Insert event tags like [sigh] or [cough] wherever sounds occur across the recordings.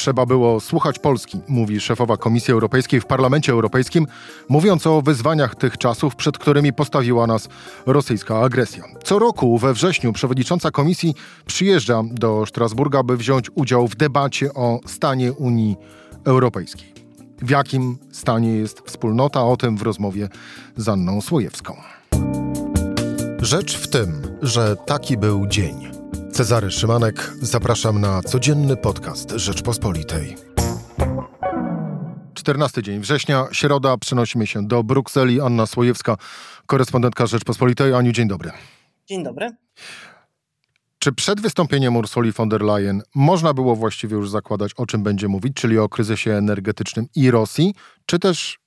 Trzeba było słuchać Polski, mówi szefowa Komisji Europejskiej w Parlamencie Europejskim, mówiąc o wyzwaniach tych czasów, przed którymi postawiła nas rosyjska agresja. Co roku we wrześniu przewodnicząca Komisji przyjeżdża do Strasburga, by wziąć udział w debacie o stanie Unii Europejskiej. W jakim stanie jest wspólnota? O tym w rozmowie z Anną Słojewską. Rzecz w tym, że taki był dzień. Cezary Szymanek, zapraszam na codzienny podcast Rzeczpospolitej. 14 dzień września, środa, przenosimy się do Brukseli. Anna Słojewska, korespondentka Rzeczpospolitej. Aniu, dzień dobry. Dzień dobry. Czy przed wystąpieniem Ursuli von der Leyen można było właściwie już zakładać, o czym będzie mówić, czyli o kryzysie energetycznym i Rosji, czy też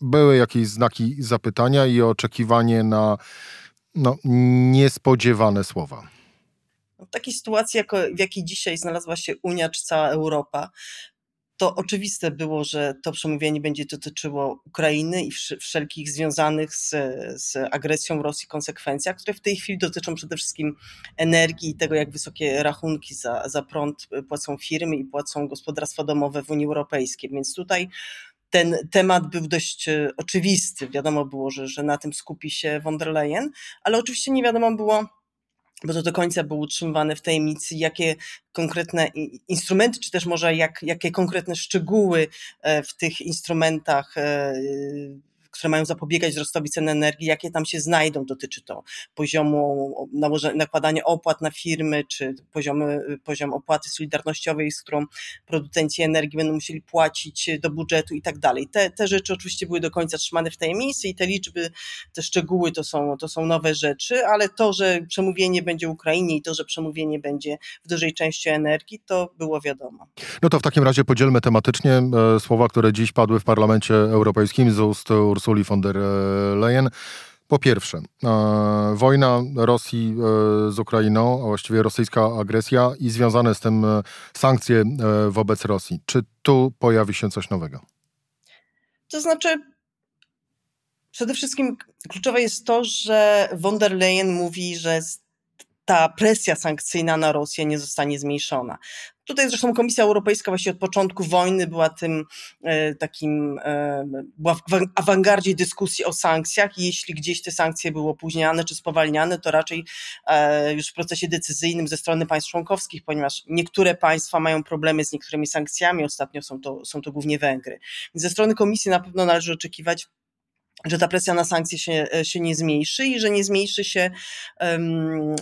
były jakieś znaki zapytania i oczekiwanie na no, niespodziewane słowa? W takiej sytuacji, jako, w jakiej dzisiaj znalazła się Unia czy cała Europa, to oczywiste było, że to przemówienie będzie dotyczyło Ukrainy i wszelkich związanych z, z agresją Rosji konsekwencjach, które w tej chwili dotyczą przede wszystkim energii i tego, jak wysokie rachunki za, za prąd płacą firmy i płacą gospodarstwa domowe w Unii Europejskiej. Więc tutaj ten temat był dość e, oczywisty. Wiadomo było, że, że na tym skupi się von der Leyen, ale oczywiście nie wiadomo było, bo to do końca było utrzymywane w tajemnicy, jakie konkretne instrumenty, czy też może jak, jakie konkretne szczegóły e, w tych instrumentach e, które mają zapobiegać wzrostowi cen energii, jakie tam się znajdą. Dotyczy to poziomu nakładania opłat na firmy, czy poziomy, poziom opłaty solidarnościowej, z którą producenci energii będą musieli płacić do budżetu i tak dalej. Te, te rzeczy oczywiście były do końca trzymane w tajemnicy i te liczby, te szczegóły to są, to są nowe rzeczy, ale to, że przemówienie będzie Ukrainie i to, że przemówienie będzie w dużej części energii, to było wiadomo. No to w takim razie podzielmy tematycznie e, słowa, które dziś padły w Parlamencie Europejskim z ust Ursula Ursuli von der Leyen. Po pierwsze, e, wojna Rosji e, z Ukrainą, a właściwie rosyjska agresja i związane z tym e, sankcje e, wobec Rosji. Czy tu pojawi się coś nowego? To znaczy, przede wszystkim kluczowe jest to, że von der Leyen mówi, że ta presja sankcyjna na Rosję nie zostanie zmniejszona. Tutaj zresztą Komisja Europejska właśnie od początku wojny była tym e, takim, e, była w awangardzie dyskusji o sankcjach i jeśli gdzieś te sankcje były opóźniane czy spowalniane, to raczej e, już w procesie decyzyjnym ze strony państw członkowskich, ponieważ niektóre państwa mają problemy z niektórymi sankcjami, ostatnio są to, są to głównie Węgry. Więc ze strony Komisji na pewno należy oczekiwać że ta presja na sankcje się, e, się nie zmniejszy i że nie zmniejszy się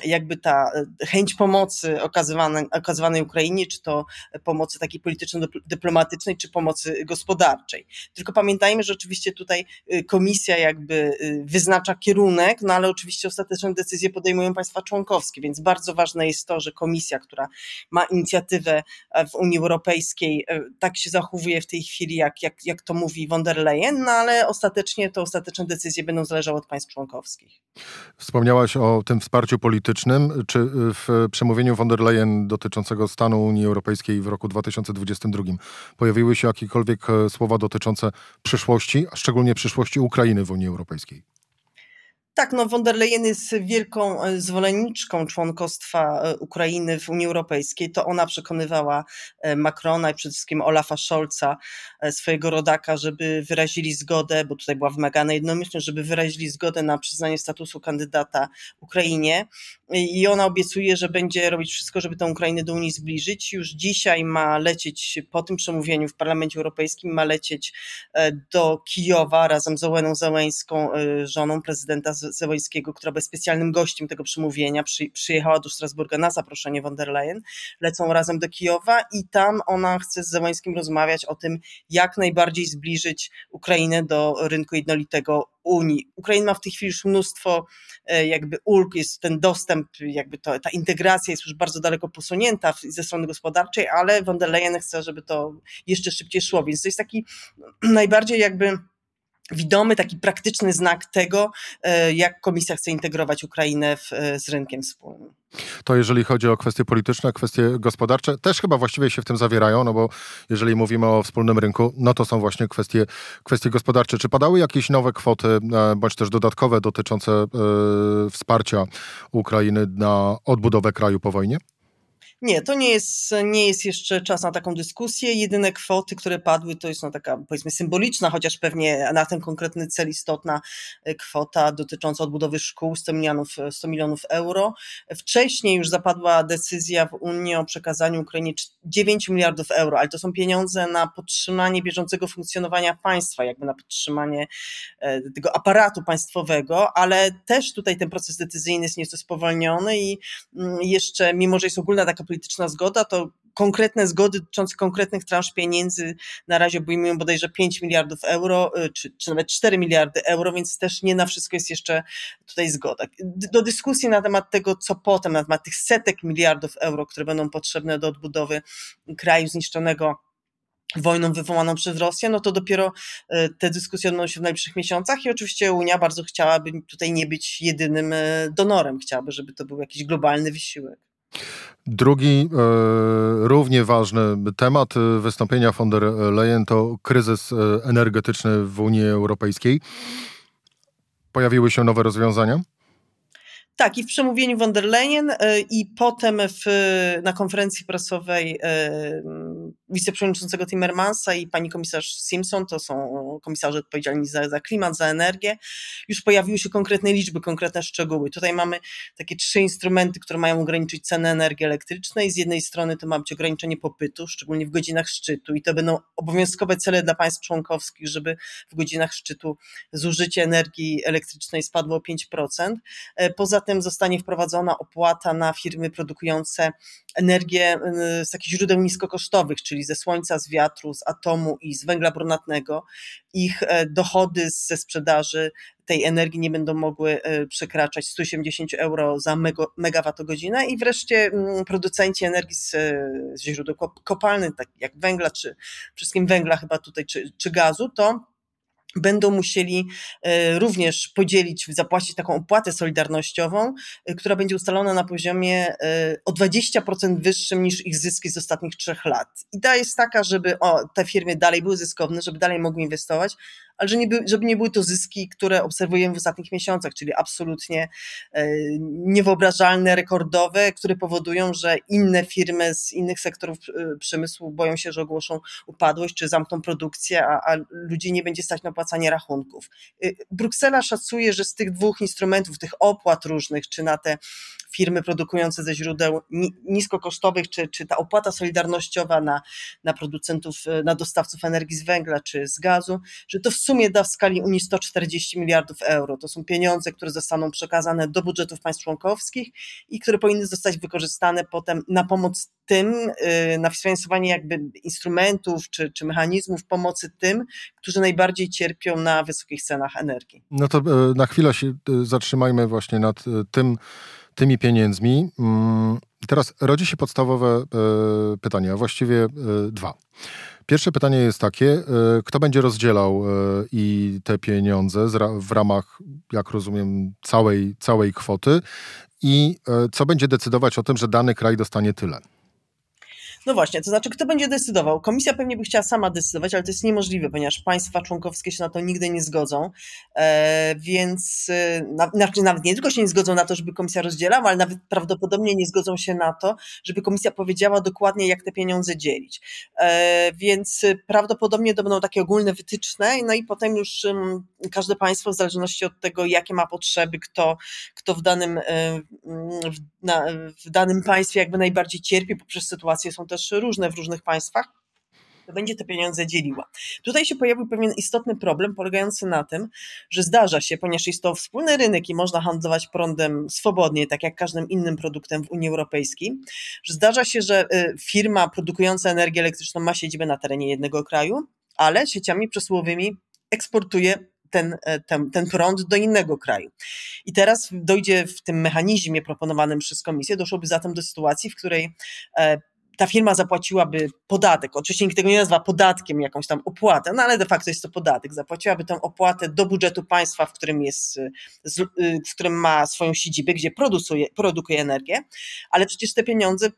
jakby ta e, chęć pomocy okazywanej, okazywanej Ukrainie, czy to pomocy takiej polityczno-dyplomatycznej, czy pomocy gospodarczej. Tylko pamiętajmy, że oczywiście tutaj komisja jakby wyznacza kierunek, no ale oczywiście ostateczną decyzję podejmują państwa członkowskie, więc bardzo ważne jest to, że komisja, która ma inicjatywę e, w Unii Europejskiej, tak się zachowuje w tej chwili, jak, jak, jak to mówi von der Leyen, no ale ostatecznie to ostateczne decyzje będą zależały od państw członkowskich. Wspomniałaś o tym wsparciu politycznym. Czy w przemówieniu von der Leyen dotyczącego stanu Unii Europejskiej w roku 2022 pojawiły się jakiekolwiek e, słowa dotyczące przyszłości, a szczególnie przyszłości Ukrainy w Unii Europejskiej? Tak, no von der Leyen jest wielką e, zwolenniczką członkostwa e, Ukrainy w Unii Europejskiej. To ona przekonywała e, Macrona i przede wszystkim Olafa Scholza, swojego rodaka, żeby wyrazili zgodę, bo tutaj była wymagana jednomyślność, żeby wyrazili zgodę na przyznanie statusu kandydata Ukrainie. I ona obiecuje, że będzie robić wszystko, żeby tę Ukrainę do Unii zbliżyć. Już dzisiaj ma lecieć, po tym przemówieniu w Parlamencie Europejskim, ma lecieć do Kijowa razem z Oweną Załęską, żoną prezydenta Zełęskiego, która była specjalnym gościem tego przemówienia, przy, przyjechała do Strasburga na zaproszenie von der Leyen, lecą razem do Kijowa i tam ona chce z Zełęskim rozmawiać o tym, jak najbardziej zbliżyć Ukrainę do rynku jednolitego Unii. Ukraina ma w tej chwili już mnóstwo e, jakby ulg, jest ten dostęp, jakby to, ta integracja jest już bardzo daleko posunięta ze strony gospodarczej, ale von der Leyen chce, żeby to jeszcze szybciej szło, więc to jest taki [clears throat] najbardziej jakby widomy taki praktyczny znak tego, e, jak Komisja chce integrować Ukrainę w, e, z rynkiem wspólnym. To jeżeli chodzi o kwestie polityczne, kwestie gospodarcze, też chyba właściwie się w tym zawierają, no bo jeżeli mówimy o wspólnym rynku, no to są właśnie kwestie, kwestie gospodarcze. Czy padały jakieś nowe kwoty, e, bądź też dodatkowe dotyczące wsparcia Ukrainy na odbudowę kraju po wojnie? Nie, to nie jest, nie jest jeszcze czas na taką dyskusję. Jedyne kwoty, które padły, to jest no taka powiedzmy symboliczna, chociaż pewnie na ten konkretny cel istotna e, kwota dotycząca odbudowy szkół 100 milionów, 100 milionów euro. Wcześniej już zapadła decyzja w Unii o przekazaniu Ukrainie 9 miliardów euro, ale to są pieniądze na podtrzymanie bieżącego funkcjonowania państwa, jakby na podtrzymanie e, tego aparatu państwowego, ale też tutaj ten proces decyzyjny jest nieco spowolniony i mm, jeszcze, mimo że jest ogólna taka polityczna zgoda, to konkretne zgody dotyczące konkretnych transz pieniędzy na razie obejmują bodajże 5 miliardów euro, y, czy, czy nawet 4 miliardy euro, więc też nie na wszystko jest jeszcze tutaj zgoda. Do dyskusji na temat tego, co potem, na temat tych setek miliardów euro, które będą potrzebne do odbudowy kraju zniszczonego wojną wywołaną przez Rosję, no to dopiero y, te dyskusje odbędą się w najbliższych miesiącach i oczywiście Unia bardzo chciałaby tutaj nie być jedynym y, donorem, chciałaby, żeby to był jakiś globalny wysiłek. Drugi e, równie ważny temat e, wystąpienia von der Leyen to kryzys e, energetyczny w Unii Europejskiej. Pojawiły się nowe rozwiązania? Tak, i w przemówieniu von der Leyen e, i potem w, na konferencji prasowej wiceprzewodniczącego Timmermansa i pani komisarz Simpson, to są komisarze odpowiedzialni za, za klimat, za energię, już pojawiły się konkretne liczby, konkretne szczegóły. Tutaj mamy takie trzy instrumenty, które mają ograniczyć cenę energii elektrycznej. Z jednej strony to ma być ograniczenie popytu, szczególnie w godzinach szczytu i to będą obowiązkowe cele dla państw członkowskich, żeby w godzinach szczytu zużycie energii elektrycznej spadło o 5%. E, poza tym zostanie wprowadzona opłata na firmy produkujące energię y, z takich źródeł niskokosztowych, czyli ze słońca, z wiatru, z atomu i z węgla brunatnego. Ich e, dochody ze sprzedaży tej energii nie będą mogły e, przekraczać 180 euro za megawattogodzinę i wreszcie mm, producenci energii z, źródeł kopalnych, tak jak węgla, czy wszystkim węgla chyba tutaj, czy, czy gazu, to będą musieli e, również podzielić, zapłacić taką opłatę solidarnościową, e, która będzie ustalona na poziomie e, o 20% wyższym niż ich zyski z ostatnich trzech lat. Idea jest taka, żeby o, te firmy dalej były zyskowne, żeby dalej mogły inwestować, ale że nie by, żeby nie były to zyski, które obserwujemy w ostatnich miesiącach, czyli absolutnie e, niewyobrażalne, rekordowe, które powodują, że inne firmy z innych sektorów e, przemysłu boją się, że ogłoszą upadłość czy zamkną produkcję, a, a ludzi nie będzie stać na płacanie rachunków. E, Bruksela szacuje, że z tych dwóch instrumentów, tych opłat różnych, czy na te firmy produkujące ze źródeł niskokosztowych, czy, czy ta opłata solidarnościowa na, na producentów, na dostawców energii z węgla czy z gazu, że to w sumie da w skali Unii 140 miliardów euro. To są pieniądze, które zostaną przekazane do budżetów państw członkowskich i które powinny zostać wykorzystane potem na pomoc tym, y, na finansowanie jakby instrumentów czy, czy mechanizmów pomocy tym, którzy najbardziej cierpią na wysokich cenach energii. No to y, na chwilę się y, zatrzymajmy właśnie nad tym, tymi pieniędzmi. Mm, teraz rodzi się podstawowe pytanie, a właściwie dwa. Pierwsze pytanie jest takie, e, kto będzie rozdzielał e, i te pieniądze w ramach, jak rozumiem, całej, całej kwoty i e, co będzie decydować o tym, że dany kraj dostanie tyle? No właśnie, to znaczy, kto będzie decydował? Komisja pewnie by chciała sama decydować, ale to jest niemożliwe, ponieważ państwa członkowskie się na to nigdy nie zgodzą. E, więc e, na, znaczy nawet nie tylko się nie zgodzą na to, żeby komisja rozdzielała, ale nawet prawdopodobnie nie zgodzą się na to, żeby komisja powiedziała dokładnie, jak te pieniądze dzielić. E, więc prawdopodobnie to będą takie ogólne wytyczne, no i potem już um, każde państwo, w zależności od tego, jakie ma potrzeby, kto, kto w, danym, e, w, na, w danym państwie jakby najbardziej cierpi, poprzez sytuacje są też różne w różnych państwach, to będzie te pieniądze dzieliła. Tutaj się pojawił pewien istotny problem polegający na tym, że zdarza się, ponieważ jest to wspólny rynek i można handlować prądem swobodnie, tak jak każdym innym produktem w Unii Europejskiej, że zdarza się, że y, firma produkująca energię elektryczną ma siedzibę na terenie jednego kraju, ale sieciami przesyłowymi eksportuje ten, e, ten, ten prąd do innego kraju. I teraz dojdzie w tym mechanizmie proponowanym przez komisję, doszłoby zatem do sytuacji, w której e, ta firma zapłaciłaby podatek, oczywiście nikt tego nie nazywa podatkiem, jakąś tam opłatę, no ale de facto jest to podatek, zapłaciłaby tę opłatę do budżetu państwa, w którym jest, w którym ma swoją siedzibę, gdzie produkuje, produkuje energię, ale przecież te pieniądze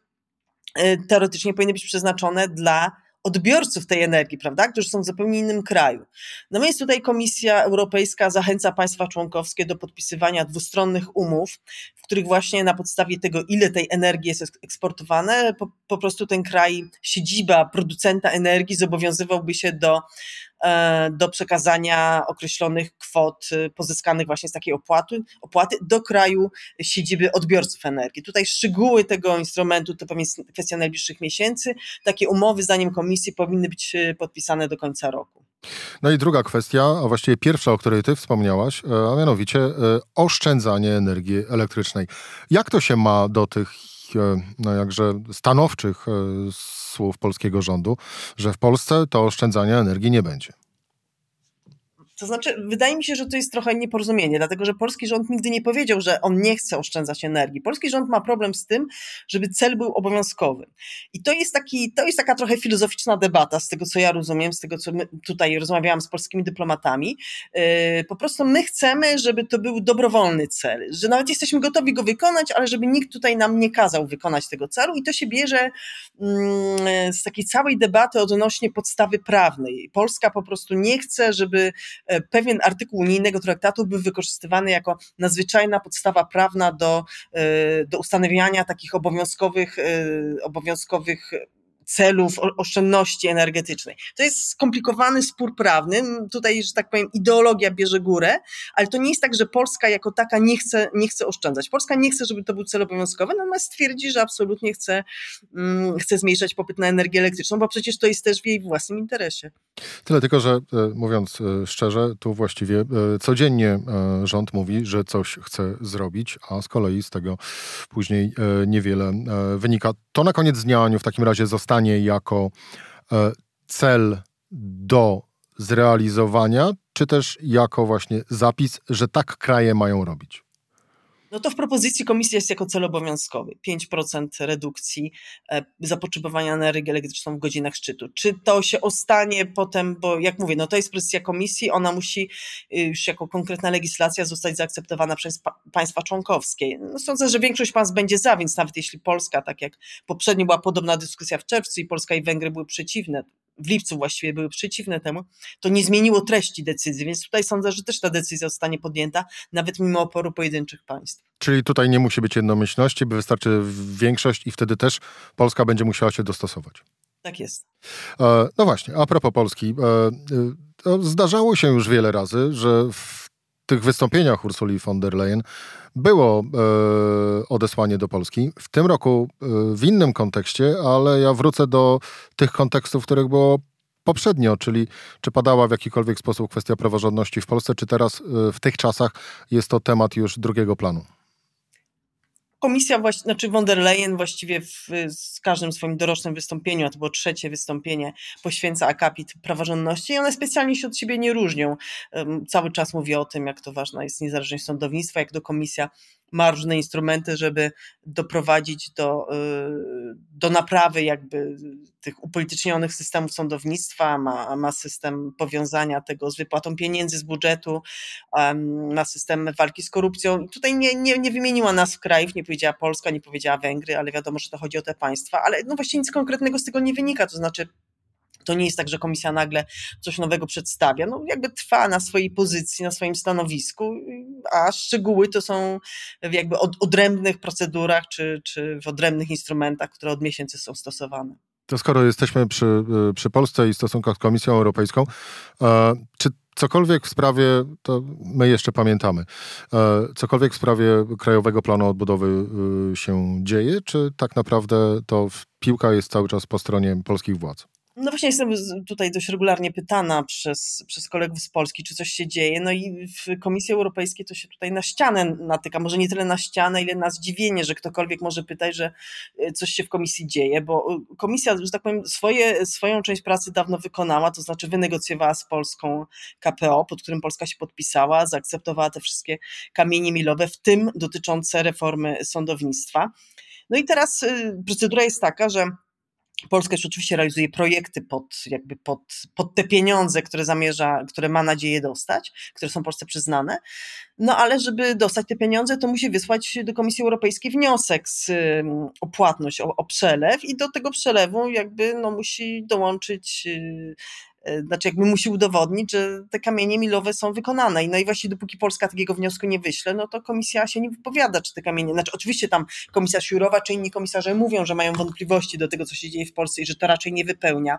e, teoretycznie powinny być przeznaczone dla odbiorców tej energii, prawda, którzy są w zupełnie innym kraju. No więc tutaj Komisja Europejska zachęca państwa członkowskie do podpisywania dwustronnych umów, w których właśnie na podstawie tego, ile tej energii jest eksportowane, po, po prostu ten kraj, siedziba producenta energii zobowiązywałby się do do przekazania określonych kwot e, pozyskanych właśnie z takiej opłaty, opłaty do kraju siedziby odbiorców energii. Tutaj szczegóły tego instrumentu to pewnie jest kwestia najbliższych miesięcy. Takie umowy, zdaniem komisji, powinny być e, podpisane do końca roku. No i druga kwestia, a właściwie pierwsza, o której ty wspomniałaś, a mianowicie oszczędzanie energii elektrycznej. Jak to się ma do tych no jakże stanowczych słów polskiego rządu, że w Polsce to oszczędzania energii nie będzie. To znaczy, wydaje mi się, że to jest trochę nieporozumienie, dlatego że polski rząd nigdy nie powiedział, że on nie chce oszczędzać energii. Polski rząd ma problem z tym, żeby cel był obowiązkowy. I to jest, taki, to jest taka trochę filozoficzna debata, z tego co ja rozumiem, z tego co tutaj rozmawiałam z polskimi dyplomatami. Yy, po prostu my chcemy, żeby to był dobrowolny cel, że nawet jesteśmy gotowi go wykonać, ale żeby nikt tutaj nam nie kazał wykonać tego celu i to się bierze mm, z takiej całej debaty odnośnie podstawy prawnej. Polska po prostu nie chce, żeby pewien artykuł unijnego traktatu był wykorzystywany jako nadzwyczajna podstawa prawna do, e, do ustanawiania takich obowiązkowych, e, obowiązkowych celów oszczędności energetycznej. To jest skomplikowany spór prawny. Tutaj, że tak powiem, ideologia bierze górę, ale to nie jest tak, że Polska jako taka nie chce, nie chce oszczędzać. Polska nie chce, żeby to był cel obowiązkowy, natomiast twierdzi, że absolutnie chce, mm, chce zmniejszać popyt na energię elektryczną, bo przecież to jest też w jej własnym interesie. Tyle tylko, że e, mówiąc e, szczerze, tu właściwie e, codziennie rząd mówi, że coś chce zrobić, a z kolei z tego później niewiele wynika. To na koniec dnia, Aniu, w takim razie zostanie jako e, cel do zrealizowania, czy też jako właśnie zapis, że tak kraje mają robić? No to w propozycji komisji jest jako cel obowiązkowy 5% redukcji e, zapotrzebowania na energię elektryczną w godzinach szczytu. Czy to się ostanie potem, bo jak mówię, no to jest propozycja komisji, ona musi y, już jako konkretna legislacja zostać zaakceptowana przez państwa członkowskie. No sądzę, że większość państw będzie za, więc nawet jeśli Polska, tak jak poprzednio była podobna dyskusja w czerwcu i Polska i Węgry były przeciwne, w lipcu właściwie były przeciwne temu, to nie zmieniło treści decyzji, więc tutaj sądzę, że też ta decyzja zostanie podjęta, nawet mimo oporu pojedynczych państw. Czyli tutaj nie musi być jednomyślności, by wystarczy większość i wtedy też Polska będzie musiała się dostosować. Tak jest. E, no właśnie, a propos Polski. E, e, zdarzało się już wiele razy, że w tych wystąpieniach Ursuli von der Leyen było e, odesłanie do Polski. W tym roku e, w innym kontekście, ale ja wrócę do tych kontekstów, w których było poprzednio, czyli czy padała w jakikolwiek sposób kwestia praworządności w Polsce, czy teraz e, w tych czasach jest to temat już drugiego planu? Komisja, właśnie, znaczy von der Leyen właściwie w, w każdym swoim dorocznym wystąpieniu, a to było trzecie wystąpienie, poświęca akapit praworządności i one specjalnie się od siebie nie różnią. Cały czas mówi o tym, jak to ważna jest niezależność sądownictwa, jak to komisja ma różne instrumenty, żeby doprowadzić do, y, do naprawy jakby tych upolitycznionych systemów sądownictwa, ma, ma system powiązania tego z wypłatą pieniędzy z budżetu, ma system walki z korupcją. Tutaj nie, nie, nie wymieniła nas krajów, nie powiedziała Polska, nie powiedziała Węgry, ale wiadomo, że to chodzi o te państwa, ale no właśnie nic konkretnego z tego nie wynika, to znaczy to nie jest tak, że komisja nagle coś nowego przedstawia. No jakby trwa na swojej pozycji, na swoim stanowisku, a szczegóły to są w jakby od, odrębnych procedurach czy, czy w odrębnych instrumentach, które od miesięcy są stosowane. To skoro jesteśmy przy, przy Polsce i stosunkach z Komisją Europejską, e, czy cokolwiek w sprawie, to my jeszcze pamiętamy, e, cokolwiek w sprawie Krajowego Planu Odbudowy y, się dzieje, czy tak naprawdę to piłka jest cały czas po stronie polskich władz? No właśnie jestem tutaj dość regularnie pytana przez, przez kolegów z Polski, czy coś się dzieje. No i w Komisji Europejskiej to się tutaj na ścianę natyka. Może nie tyle na ścianę, ile na zdziwienie, że ktokolwiek może pytać, że e, coś się w komisji dzieje, bo e, komisja, że tak powiem, swoje, swoją część pracy dawno wykonała, to znaczy wynegocjowała z Polską KPO, pod którym Polska się podpisała, zaakceptowała te wszystkie kamienie milowe, w tym dotyczące reformy sądownictwa. No i teraz e, procedura jest taka, że Polska już oczywiście realizuje projekty pod, jakby pod, pod te pieniądze, które zamierza, które ma nadzieję dostać, które są Polsce przyznane. No ale żeby dostać te pieniądze, to musi wysłać do Komisji Europejskiej wniosek z, o płatność, o, o przelew i do tego przelewu jakby no, musi dołączyć y, znaczy jakby musi udowodnić, że te kamienie milowe są wykonane. No i właśnie dopóki Polska takiego wniosku nie wyśle, no to komisja się nie wypowiada, czy te kamienie, znaczy oczywiście tam komisarz Jurowa, czy inni komisarze mówią, że mają wątpliwości do tego, co się dzieje w Polsce i że to raczej nie wypełnia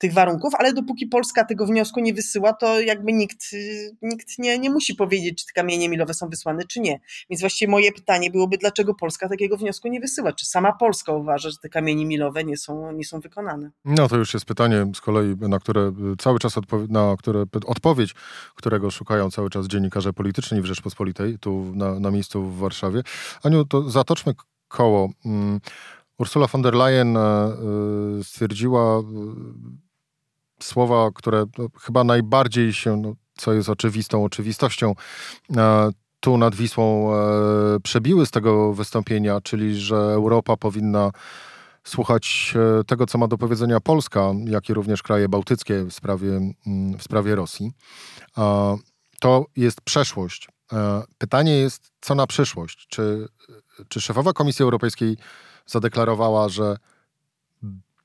tych warunków, ale dopóki Polska tego wniosku nie wysyła, to jakby nikt, nikt nie, nie musi powiedzieć, czy te kamienie milowe są wysłane, czy nie. Więc właściwie moje pytanie byłoby, dlaczego Polska takiego wniosku nie wysyła? Czy sama Polska uważa, że te kamienie milowe nie są, nie są wykonane? No to już jest pytanie z kolei, na które cały czas odpowie- na które, odpowiedź, którego szukają cały czas dziennikarze polityczni w Rzeczpospolitej, tu na, na miejscu w Warszawie. Aniu, to zatoczmy koło. Mm, Ursula von der Leyen e, e, stwierdziła słowa, które no, chyba najbardziej się, no, co jest oczywistą oczywistością, e, tu nad Wisłą e, przebiły z tego wystąpienia, czyli że Europa powinna słuchać e, tego, co ma do powiedzenia Polska, jak i również kraje bałtyckie w sprawie, mm, w sprawie Rosji. To jest przeszłość. Pytanie jest, co na przyszłość? Czy, czy szefowa Komisji Europejskiej zadeklarowała, że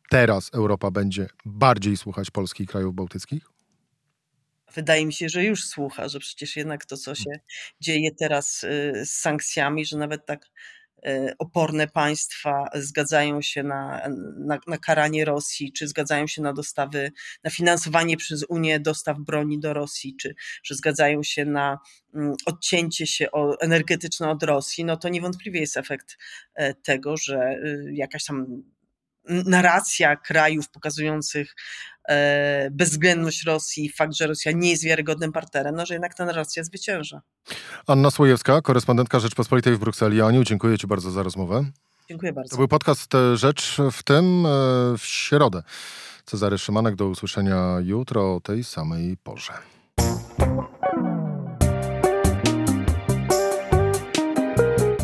teraz Europa będzie bardziej słuchać Polski i krajów bałtyckich? Wydaje mi się, że już słucha, że przecież jednak to, co się dzieje teraz y, z sankcjami, że nawet tak y, oporne państwa zgadzają się na, na, na, karanie Rosji, czy zgadzają się na dostawy, na finansowanie przez Unię dostaw broni do Rosji, czy że zgadzają się na mm, odcięcie się energetyczne od Rosji, no to niewątpliwie jest efekt e, tego, że y, jakaś tam narracja krajów pokazujących e, bezwzględność Rosji, fakt, że Rosja nie jest wiarygodnym partnerem, no że jednak ta narracja zwycięża. Anna Słojewska, korespondentka Rzeczpospolitej w Brukseli. Aniu, dziękuję Ci bardzo za rozmowę. Dziękuję bardzo. To był podcast e, Rzecz w tym e, w środę. Cezary Szymanek, do usłyszenia jutro o tej samej porze.